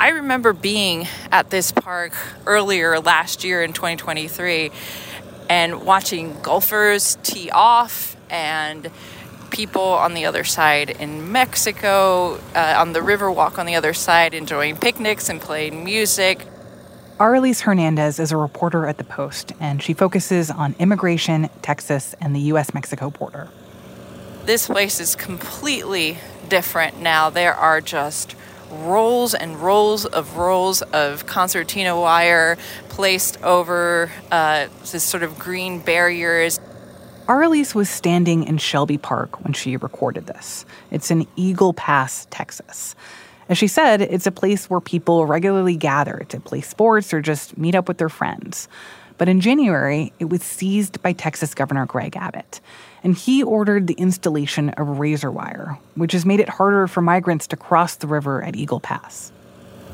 I remember being at this park earlier last year in 2023 and watching golfers tee off and people on the other side in Mexico uh, on the Riverwalk on the other side enjoying picnics and playing music. Arelis Hernandez is a reporter at The Post, and she focuses on immigration, Texas, and the U.S. Mexico border. This place is completely different now. There are just rolls and rolls of rolls of concertina wire placed over uh, this sort of green barriers. Arelis was standing in Shelby Park when she recorded this. It's in Eagle Pass, Texas. As she said, it's a place where people regularly gather to play sports or just meet up with their friends. But in January, it was seized by Texas Governor Greg Abbott and he ordered the installation of razor wire, which has made it harder for migrants to cross the river at Eagle Pass.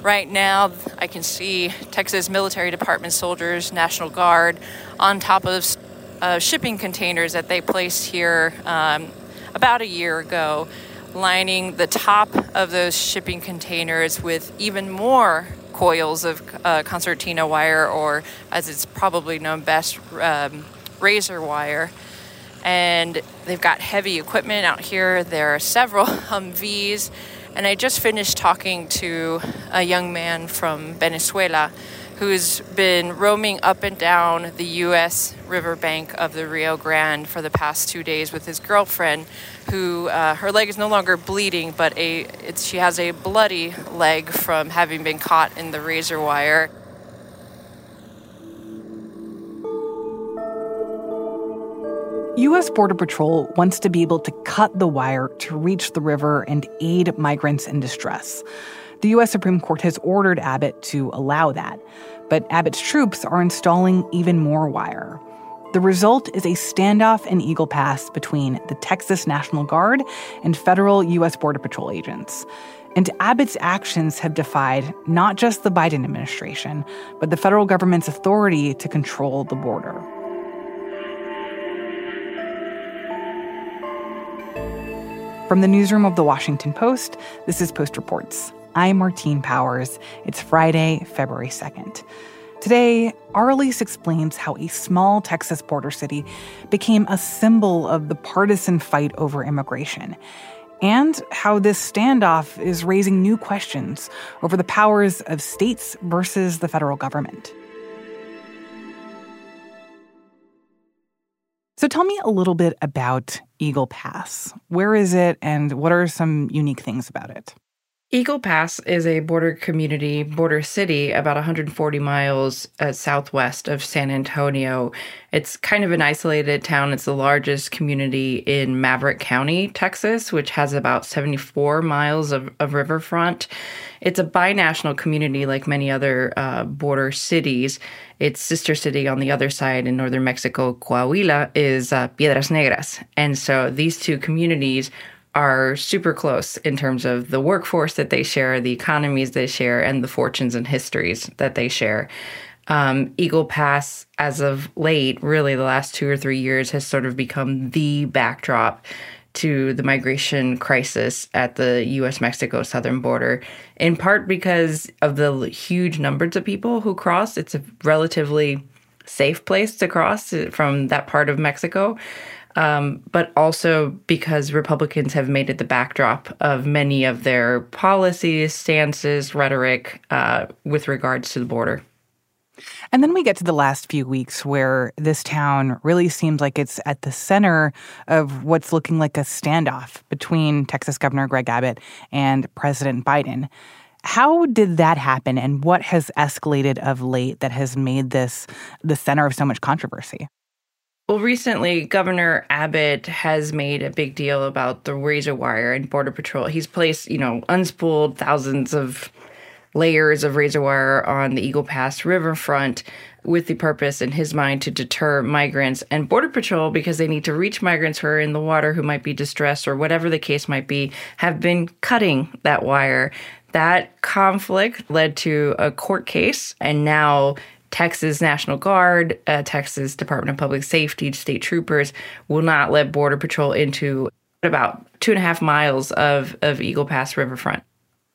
Right now, I can see Texas Military Department soldiers, National Guard, on top of uh, shipping containers that they placed here um, about a year ago, lining the top of those shipping containers with even more coils of uh, concertina wire, or as it's probably known best, um, razor wire and they've got heavy equipment out here. There are several Humvees, and I just finished talking to a young man from Venezuela who's been roaming up and down the U.S. riverbank of the Rio Grande for the past two days with his girlfriend, who uh, her leg is no longer bleeding, but a she has a bloody leg from having been caught in the razor wire. U.S. Border Patrol wants to be able to cut the wire to reach the river and aid migrants in distress. The U.S. Supreme Court has ordered Abbott to allow that, but Abbott's troops are installing even more wire. The result is a standoff in Eagle Pass between the Texas National Guard and federal U.S. Border Patrol agents. And Abbott's actions have defied not just the Biden administration, but the federal government's authority to control the border. From the newsroom of the Washington Post, this is Post Reports. I'm Martine Powers. It's Friday, February 2nd. Today, Arelis explains how a small Texas border city became a symbol of the partisan fight over immigration, and how this standoff is raising new questions over the powers of states versus the federal government. So tell me a little bit about Eagle Pass. Where is it and what are some unique things about it? Eagle Pass is a border community, border city, about 140 miles uh, southwest of San Antonio. It's kind of an isolated town. It's the largest community in Maverick County, Texas, which has about 74 miles of, of riverfront. It's a binational community like many other uh, border cities. Its sister city on the other side in northern Mexico, Coahuila, is uh, Piedras Negras. And so these two communities are super close in terms of the workforce that they share, the economies they share, and the fortunes and histories that they share. Um, Eagle Pass, as of late, really the last two or three years, has sort of become the backdrop to the migration crisis at the US Mexico southern border, in part because of the huge numbers of people who cross. It's a relatively safe place to cross from that part of Mexico um, but also because Republicans have made it the backdrop of many of their policies, stances, rhetoric uh, with regards to the border. And then we get to the last few weeks where this town really seems like it's at the center of what's looking like a standoff between Texas Governor Greg Abbott and President Biden. How did that happen, and what has escalated of late that has made this the center of so much controversy? Well, recently, Governor Abbott has made a big deal about the razor wire and Border Patrol. He's placed, you know, unspooled thousands of layers of razor wire on the Eagle Pass riverfront with the purpose, in his mind, to deter migrants and Border Patrol because they need to reach migrants who are in the water who might be distressed or whatever the case might be, have been cutting that wire. That conflict led to a court case, and now Texas National Guard, uh, Texas Department of Public Safety, state troopers will not let Border Patrol into about two and a half miles of, of Eagle Pass riverfront.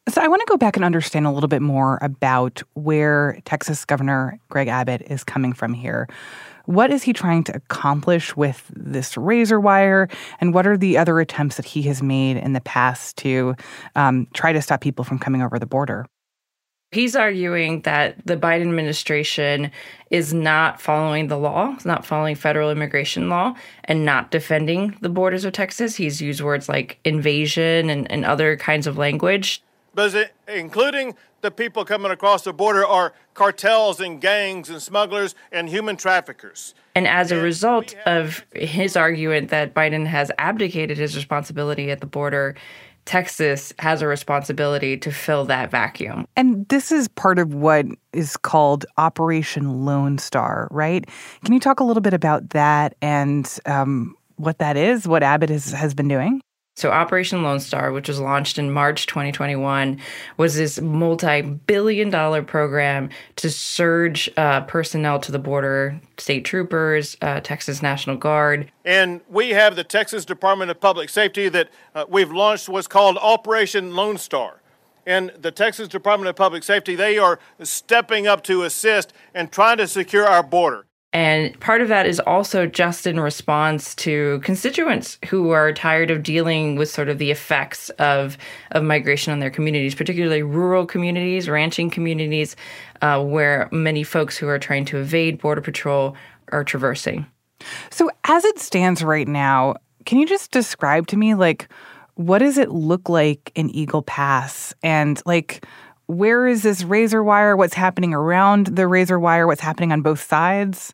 So I want to go back and understand a little bit more about where Texas Governor Greg Abbott is coming from here. What is he trying to accomplish with this razor wire? And what are the other attempts that he has made in the past to um, try to stop people from coming over the border? He's arguing that the Biden administration is not following the law, not following federal immigration law, and not defending the borders of Texas. He's used words like invasion and, and other kinds of language. But it, including the people coming across the border are cartels and gangs and smugglers and human traffickers. And as a result of his argument that Biden has abdicated his responsibility at the border, Texas has a responsibility to fill that vacuum. And this is part of what is called Operation Lone Star, right? Can you talk a little bit about that and um, what that is, what Abbott has, has been doing? So, Operation Lone Star, which was launched in March 2021, was this multi billion dollar program to surge uh, personnel to the border, state troopers, uh, Texas National Guard. And we have the Texas Department of Public Safety that uh, we've launched what's called Operation Lone Star. And the Texas Department of Public Safety, they are stepping up to assist and trying to secure our border. And part of that is also just in response to constituents who are tired of dealing with sort of the effects of, of migration on their communities, particularly rural communities, ranching communities, uh, where many folks who are trying to evade Border Patrol are traversing. So, as it stands right now, can you just describe to me, like, what does it look like in Eagle Pass? And, like, where is this razor wire? What's happening around the razor wire? What's happening on both sides?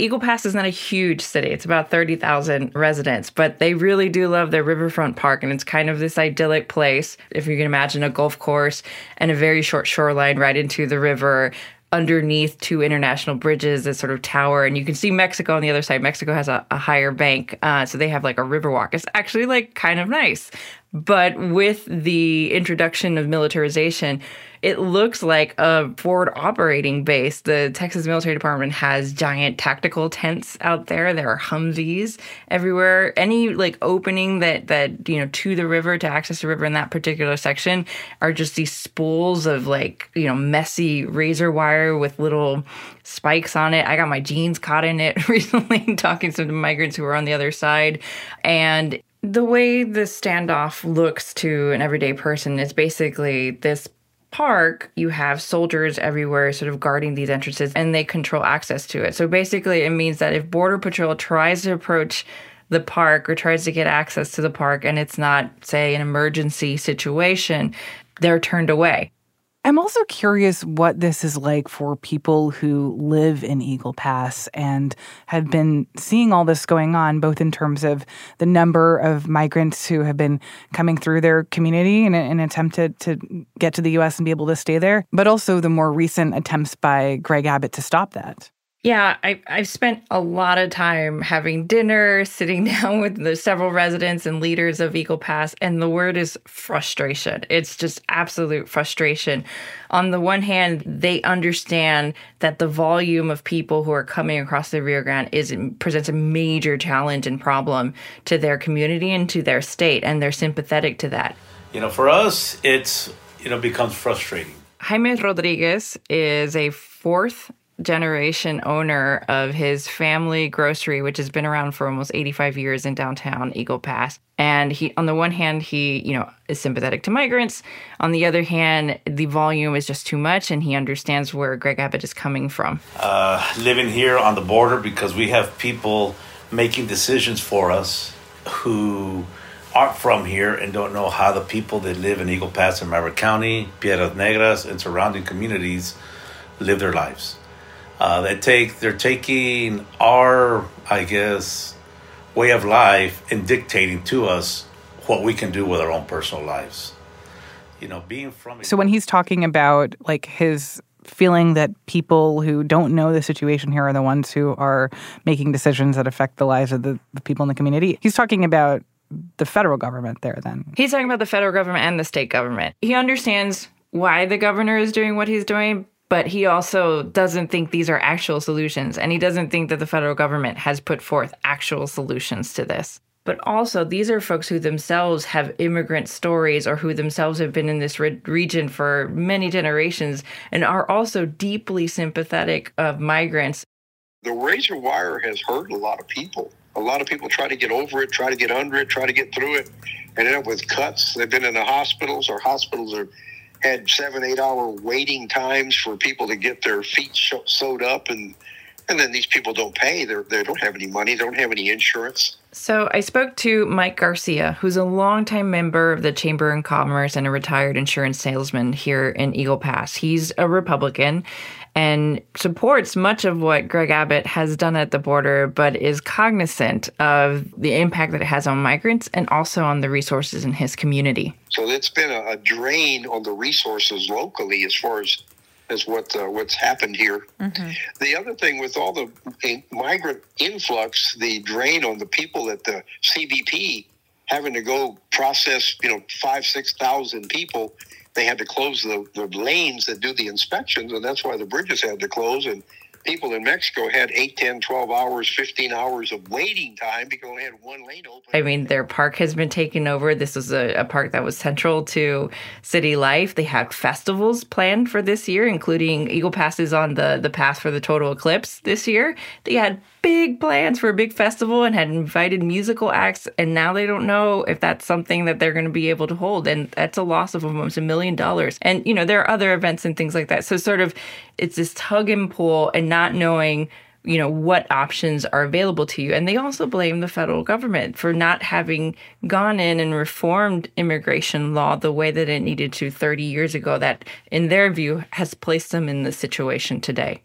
Eagle Pass is not a huge city. It's about 30,000 residents, but they really do love their riverfront park. And it's kind of this idyllic place. If you can imagine a golf course and a very short shoreline right into the river underneath two international bridges that sort of tower and you can see mexico on the other side mexico has a, a higher bank uh, so they have like a river walk it's actually like kind of nice but with the introduction of militarization it looks like a forward operating base. The Texas Military Department has giant tactical tents out there. There are Humvees everywhere. Any like opening that that you know to the river to access the river in that particular section are just these spools of like you know messy razor wire with little spikes on it. I got my jeans caught in it recently talking to migrants who were on the other side and the way the standoff looks to an everyday person is basically this park, you have soldiers everywhere sort of guarding these entrances and they control access to it. So basically, it means that if Border Patrol tries to approach the park or tries to get access to the park and it's not, say, an emergency situation, they're turned away. I'm also curious what this is like for people who live in Eagle Pass and have been seeing all this going on, both in terms of the number of migrants who have been coming through their community in, an attempt to, to get to the U.S. and be able to stay there, but also the more recent attempts by Greg Abbott to stop that. Yeah, I, I've spent a lot of time having dinner, sitting down with the several residents and leaders of Eagle Pass, and the word is frustration. It's just absolute frustration. On the one hand, they understand that the volume of people who are coming across the Rio Grande is presents a major challenge and problem to their community and to their state, and they're sympathetic to that. You know, for us, it's you know becomes frustrating. Jaime Rodriguez is a fourth generation owner of his family grocery, which has been around for almost 85 years in downtown Eagle Pass. And he, on the one hand, he, you know, is sympathetic to migrants. On the other hand, the volume is just too much, and he understands where Greg Abbott is coming from. Uh, living here on the border because we have people making decisions for us who aren't from here and don't know how the people that live in Eagle Pass and Maverick County, Piedras Negras, and surrounding communities live their lives. Uh, they take they're taking our, I guess, way of life and dictating to us what we can do with our own personal lives. You know, being from So when he's talking about like his feeling that people who don't know the situation here are the ones who are making decisions that affect the lives of the, the people in the community. He's talking about the federal government there then. He's talking about the federal government and the state government. He understands why the governor is doing what he's doing, but he also doesn't think these are actual solutions. And he doesn't think that the federal government has put forth actual solutions to this. But also, these are folks who themselves have immigrant stories or who themselves have been in this re- region for many generations and are also deeply sympathetic of migrants. The razor wire has hurt a lot of people. A lot of people try to get over it, try to get under it, try to get through it, and end up with cuts. They've been in the hospitals. or hospitals are had seven, eight hour waiting times for people to get their feet sewed up, and and then these people don't pay. They they don't have any money. They don't have any insurance. So I spoke to Mike Garcia, who's a longtime member of the Chamber of Commerce and a retired insurance salesman here in Eagle Pass. He's a Republican and supports much of what Greg Abbott has done at the border, but is cognizant of the impact that it has on migrants and also on the resources in his community. So it's been a, a drain on the resources locally as far as as what uh, what's happened here. Mm-hmm. The other thing with all the migrant influx, the drain on the people at the CBP having to go process, you know, five six thousand people they had to close the, the lanes that do the inspections, and that's why the bridges had to close. And people in Mexico had 8, 10, 12 hours, 15 hours of waiting time because they had one lane open. I mean, their park has been taken over. This was a, a, park that was central to city life. They had festivals planned for this year, including Eagle Passes on the, the path for the total eclipse this year. They had big plans for a big festival and had invited musical acts, and now they don't know if that's something that they're going to be able to hold. And that's a loss of almost a million dollars. And, you know, there are other events and things like that. So, sort of, it's this tug and pull and not knowing you know what options are available to you. And they also blame the federal government for not having gone in and reformed immigration law the way that it needed to 30 years ago that in their view has placed them in the situation today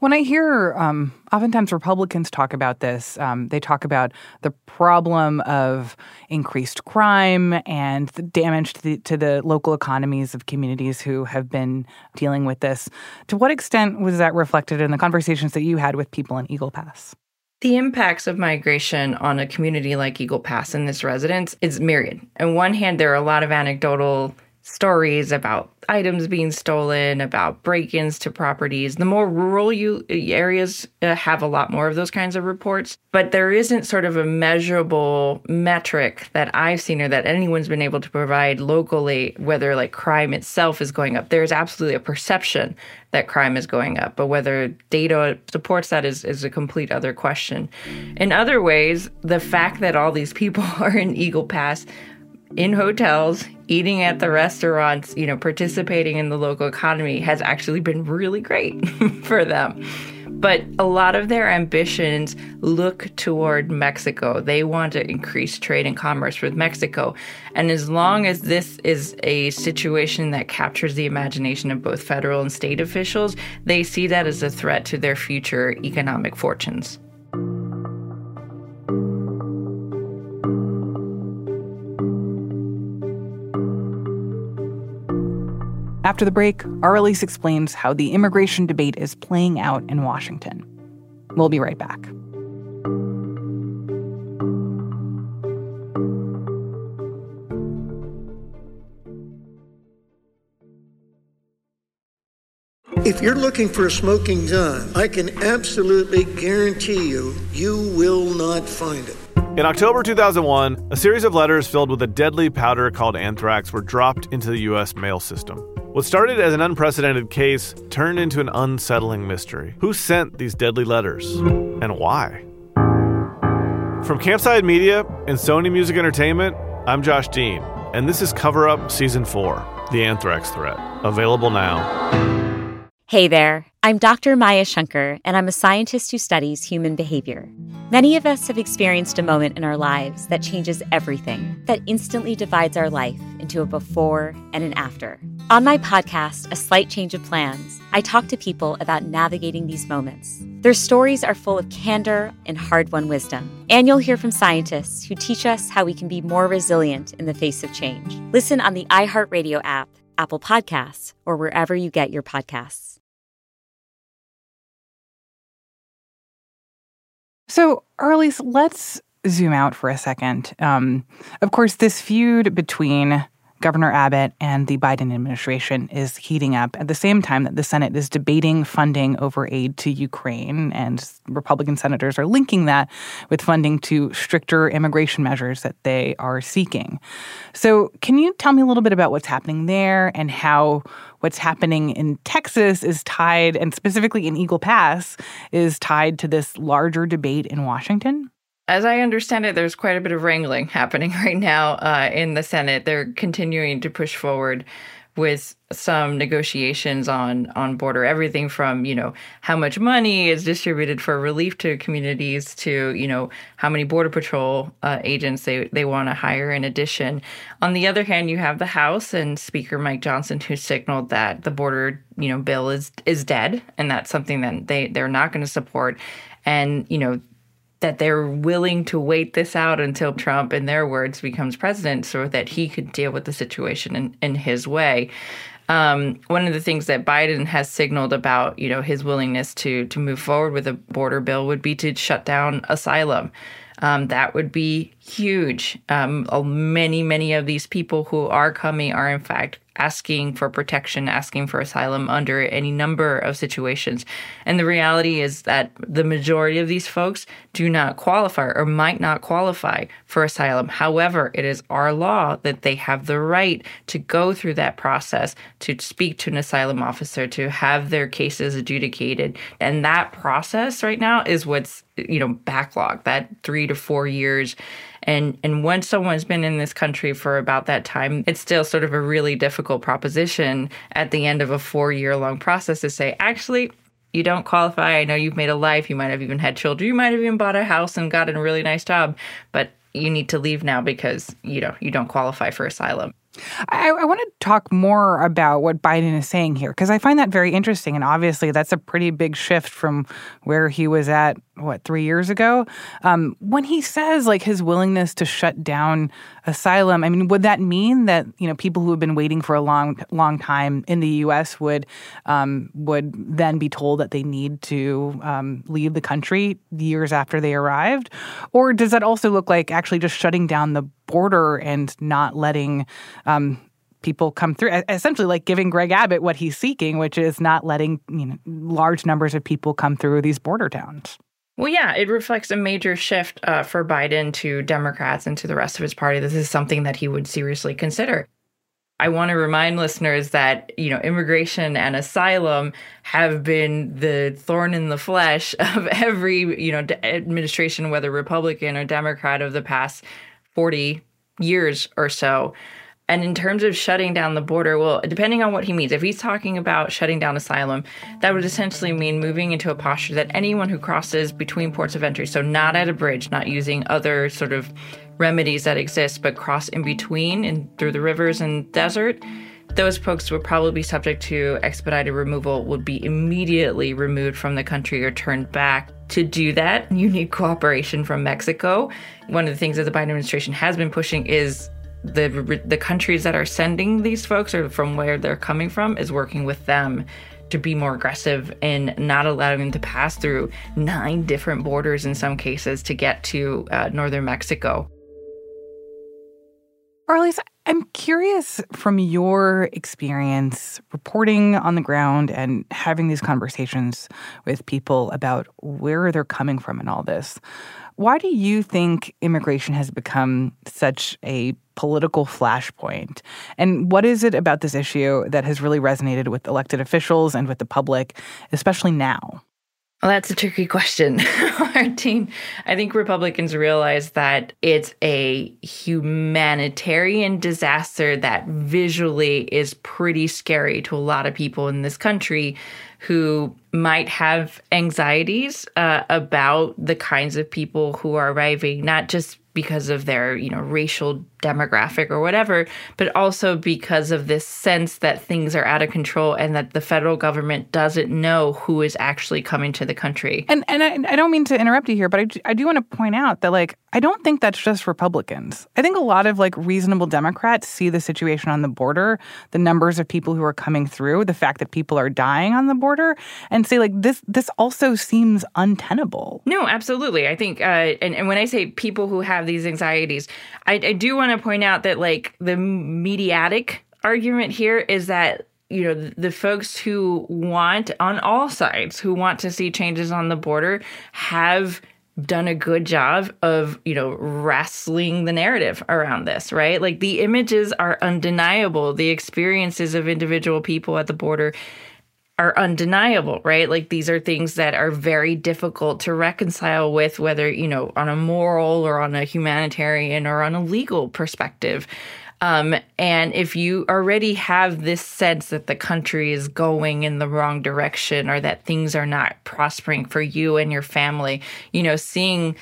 when I hear um, oftentimes Republicans talk about this, um, they talk about the problem of increased crime and the damage to the, to the local economies of communities who have been dealing with this. To what extent was that reflected in the conversations that you had with people in Eagle Pass? The impacts of migration on a community like Eagle Pass and its residents is myriad. On one hand, there are a lot of anecdotal stories about items being stolen, about break-ins to properties. The more rural you areas uh, have a lot more of those kinds of reports, but there isn't sort of a measurable metric that I've seen or that anyone's been able to provide locally whether like crime itself is going up. There's absolutely a perception that crime is going up, but whether data supports that is is a complete other question. In other ways, the fact that all these people are in Eagle Pass in hotels, eating at the restaurants, you know, participating in the local economy has actually been really great for them. But a lot of their ambitions look toward Mexico. They want to increase trade and commerce with Mexico. And as long as this is a situation that captures the imagination of both federal and state officials, they see that as a threat to their future economic fortunes. After the break, Arelis explains how the immigration debate is playing out in Washington. We'll be right back. If you're looking for a smoking gun, I can absolutely guarantee you, you will not find it. In October 2001, a series of letters filled with a deadly powder called anthrax were dropped into the U.S. mail system. What started as an unprecedented case turned into an unsettling mystery. Who sent these deadly letters? And why? From Campside Media and Sony Music Entertainment, I'm Josh Dean, and this is Cover Up Season 4 The Anthrax Threat. Available now. Hey there, I'm Dr. Maya Shankar, and I'm a scientist who studies human behavior. Many of us have experienced a moment in our lives that changes everything, that instantly divides our life into a before and an after. On my podcast, A Slight Change of Plans, I talk to people about navigating these moments. Their stories are full of candor and hard won wisdom. And you'll hear from scientists who teach us how we can be more resilient in the face of change. Listen on the iHeartRadio app, Apple Podcasts, or wherever you get your podcasts. So, Arelis, let's zoom out for a second. Um, of course, this feud between Governor Abbott and the Biden administration is heating up at the same time that the Senate is debating funding over aid to Ukraine, and Republican senators are linking that with funding to stricter immigration measures that they are seeking. So, can you tell me a little bit about what's happening there and how what's happening in Texas is tied, and specifically in Eagle Pass, is tied to this larger debate in Washington? As I understand it, there's quite a bit of wrangling happening right now uh, in the Senate. They're continuing to push forward with some negotiations on on border everything from you know how much money is distributed for relief to communities to you know how many border patrol uh, agents they they want to hire in addition on the other hand you have the house and speaker mike johnson who signaled that the border you know bill is is dead and that's something that they they're not going to support and you know that they're willing to wait this out until Trump, in their words, becomes president so that he could deal with the situation in, in his way. Um, one of the things that Biden has signaled about, you know, his willingness to to move forward with a border bill would be to shut down asylum. Um, that would be huge. Um, many, many of these people who are coming are in fact asking for protection, asking for asylum under any number of situations. And the reality is that the majority of these folks do not qualify or might not qualify for asylum. However, it is our law that they have the right to go through that process, to speak to an asylum officer, to have their cases adjudicated. And that process right now is what's, you know, backlog, that three to four years and and once someone's been in this country for about that time, it's still sort of a really difficult proposition at the end of a four year long process to say, actually, you don't qualify. I know you've made a life. You might have even had children. You might have even bought a house and gotten a really nice job, but you need to leave now because you know you don't qualify for asylum. I, I want to talk more about what Biden is saying here because I find that very interesting. And obviously, that's a pretty big shift from where he was at, what, three years ago? Um, when he says like his willingness to shut down asylum, I mean, would that mean that, you know, people who have been waiting for a long, long time in the U.S. would, um, would then be told that they need to um, leave the country years after they arrived? Or does that also look like actually just shutting down the border and not letting um, people come through. Essentially, like giving Greg Abbott what he's seeking, which is not letting you know large numbers of people come through these border towns. Well, yeah, it reflects a major shift uh, for Biden to Democrats and to the rest of his party. This is something that he would seriously consider. I want to remind listeners that, you know, immigration and asylum have been the thorn in the flesh of every, you know, administration, whether Republican or Democrat of the past 40 years or so. And in terms of shutting down the border, well, depending on what he means, if he's talking about shutting down asylum, that would essentially mean moving into a posture that anyone who crosses between ports of entry, so not at a bridge, not using other sort of remedies that exist, but cross in between and through the rivers and desert, those folks would probably be subject to expedited removal, would be immediately removed from the country or turned back. To do that, you need cooperation from Mexico. One of the things that the Biden administration has been pushing is the the countries that are sending these folks or from where they're coming from is working with them to be more aggressive in not allowing them to pass through nine different borders in some cases to get to uh, northern Mexico. Arelis, I'm curious from your experience reporting on the ground and having these conversations with people about where they're coming from in all this. Why do you think immigration has become such a political flashpoint? And what is it about this issue that has really resonated with elected officials and with the public, especially now? Well, that's a tricky question, Martine. I think Republicans realize that it's a humanitarian disaster that visually is pretty scary to a lot of people in this country who might have anxieties uh, about the kinds of people who are arriving, not just because of their, you know, racial demographic or whatever, but also because of this sense that things are out of control and that the federal government doesn't know who is actually coming to the country. And and I, I don't mean to interrupt you here, but I, I do want to point out that like I don't think that's just Republicans. I think a lot of like reasonable Democrats see the situation on the border, the numbers of people who are coming through, the fact that people are dying on the border, and say like this this also seems untenable. No, absolutely. I think, uh, and and when I say people who have these anxieties, I, I do want to point out that like the mediatic argument here is that you know the folks who want on all sides who want to see changes on the border have done a good job of, you know, wrestling the narrative around this, right? Like the images are undeniable. The experiences of individual people at the border are undeniable, right? Like these are things that are very difficult to reconcile with, whether, you know, on a moral or on a humanitarian or on a legal perspective. Um, and if you already have this sense that the country is going in the wrong direction or that things are not prospering for you and your family, you know, seeing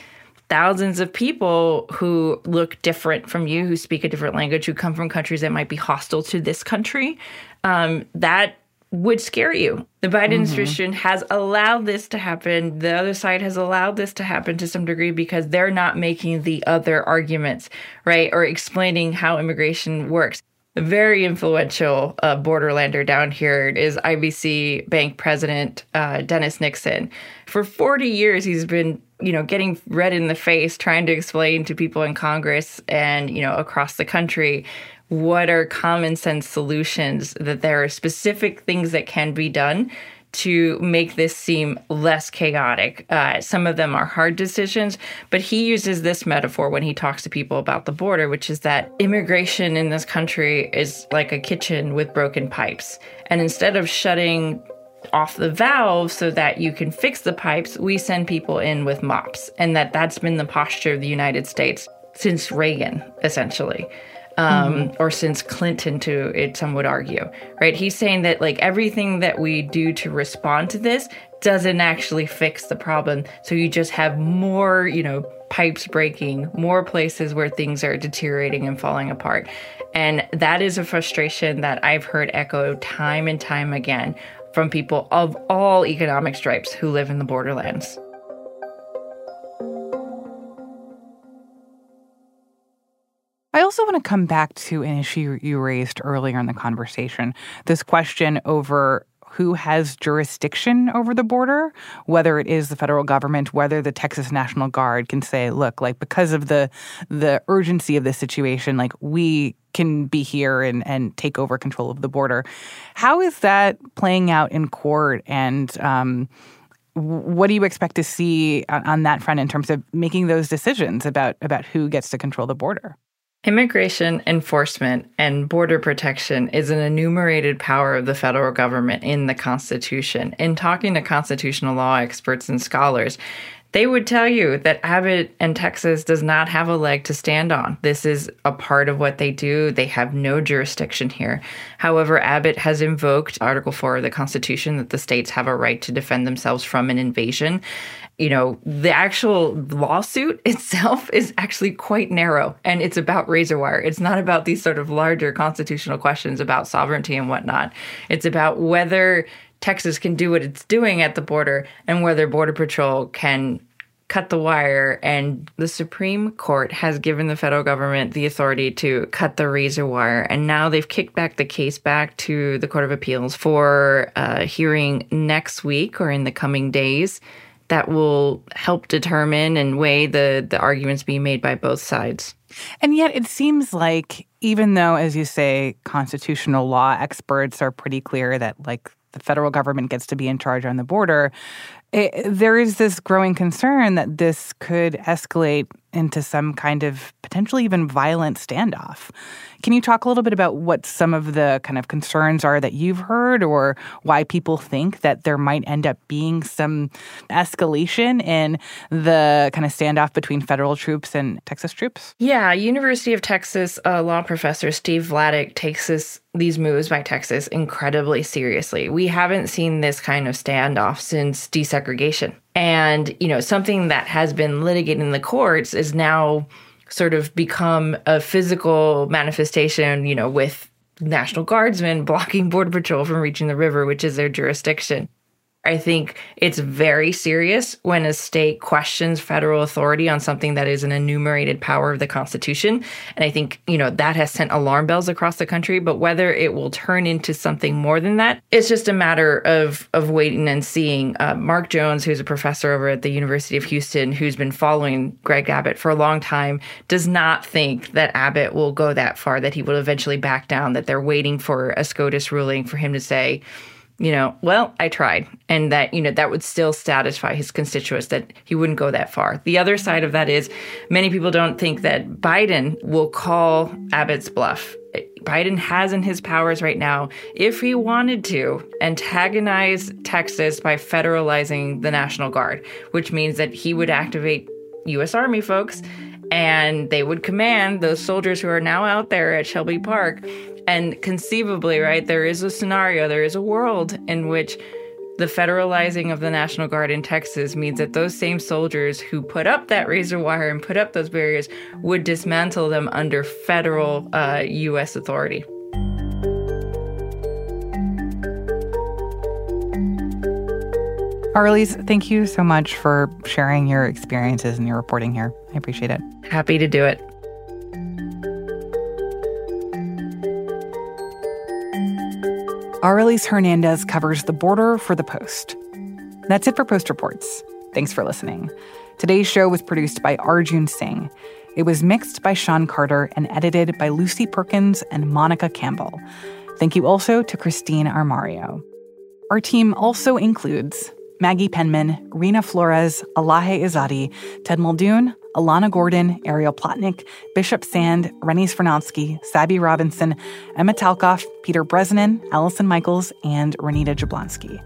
thousands of people who look different from you, who speak a different language, who come from countries that might be hostile to this country, um, that would scare you. The Biden mm-hmm. administration has allowed this to happen. The other side has allowed this to happen to some degree because they're not making the other arguments, right? Or explaining how immigration works. A very influential uh, borderlander down here is IBC Bank President uh, Dennis Nixon. For 40 years, he's been you know getting red in the face trying to explain to people in congress and you know across the country what are common sense solutions that there are specific things that can be done to make this seem less chaotic. Uh, some of them are hard decisions, but he uses this metaphor when he talks to people about the border, which is that immigration in this country is like a kitchen with broken pipes. And instead of shutting off the valve so that you can fix the pipes, we send people in with mops. And that that's been the posture of the United States since Reagan, essentially um, mm-hmm. or since Clinton, to it, some would argue, right? He's saying that like everything that we do to respond to this doesn't actually fix the problem. So you just have more, you know, pipes breaking, more places where things are deteriorating and falling apart. And that is a frustration that I've heard echo time and time again from people of all economic stripes who live in the borderlands. I also want to come back to an issue you raised earlier in the conversation this question over who has jurisdiction over the border, whether it is the federal government, whether the Texas National Guard can say, look, like because of the the urgency of this situation, like we can be here and, and take over control of the border. How is that playing out in court and um, what do you expect to see on, on that front in terms of making those decisions about about who gets to control the border? Immigration enforcement and border protection is an enumerated power of the federal government in the Constitution. In talking to constitutional law experts and scholars, they would tell you that Abbott and Texas does not have a leg to stand on. This is a part of what they do. They have no jurisdiction here. However, Abbott has invoked Article 4 of the Constitution that the states have a right to defend themselves from an invasion. You know, the actual lawsuit itself is actually quite narrow and it's about razor wire. It's not about these sort of larger constitutional questions about sovereignty and whatnot. It's about whether Texas can do what it's doing at the border and whether Border Patrol can cut the wire. And the Supreme Court has given the federal government the authority to cut the razor wire. And now they've kicked back the case back to the Court of Appeals for a hearing next week or in the coming days that will help determine and weigh the, the arguments being made by both sides. And yet, it seems like, even though, as you say, constitutional law experts are pretty clear that, like, the federal government gets to be in charge on the border, it, there is this growing concern that this could escalate into some kind of potentially even violent standoff. Can you talk a little bit about what some of the kind of concerns are that you've heard or why people think that there might end up being some escalation in the kind of standoff between federal troops and Texas troops? Yeah, University of Texas uh, law professor Steve Vladeck takes this these moves by Texas incredibly seriously. We haven't seen this kind of standoff since desegregation. And, you know, something that has been litigated in the courts is now sort of become a physical manifestation, you know, with National Guardsmen blocking Border Patrol from reaching the river, which is their jurisdiction. I think it's very serious when a state questions federal authority on something that is an enumerated power of the Constitution. And I think, you know, that has sent alarm bells across the country. But whether it will turn into something more than that, it's just a matter of, of waiting and seeing. Uh, Mark Jones, who's a professor over at the University of Houston, who's been following Greg Abbott for a long time, does not think that Abbott will go that far, that he will eventually back down, that they're waiting for a SCOTUS ruling for him to say, you know, well, I tried, and that, you know, that would still satisfy his constituents that he wouldn't go that far. The other side of that is many people don't think that Biden will call Abbott's bluff. Biden has in his powers right now, if he wanted to, antagonize Texas by federalizing the National Guard, which means that he would activate U.S. Army folks and they would command those soldiers who are now out there at Shelby Park and conceivably, right, there is a scenario, there is a world in which the federalizing of the National Guard in Texas means that those same soldiers who put up that razor wire and put up those barriers would dismantle them under federal uh, U.S. authority. Arelis, thank you so much for sharing your experiences and your reporting here. I appreciate it. Happy to do it. Arelis Hernandez covers the border for The Post. That's it for Post Reports. Thanks for listening. Today's show was produced by Arjun Singh. It was mixed by Sean Carter and edited by Lucy Perkins and Monica Campbell. Thank you also to Christine Armario. Our team also includes Maggie Penman, Reena Flores, Alahe Izadi, Ted Muldoon, Elana Gordon, Ariel Plotnick, Bishop Sand, Rennie Svirnovskiy, Sabby Robinson, Emma Talkoff, Peter Bresnan, Allison Michaels, and Renita Jablonski.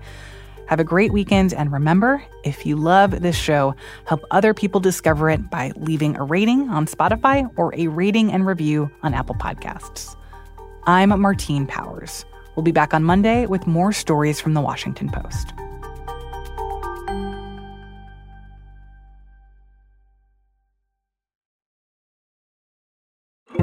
Have a great weekend, and remember, if you love this show, help other people discover it by leaving a rating on Spotify or a rating and review on Apple Podcasts. I'm Martine Powers. We'll be back on Monday with more stories from the Washington Post.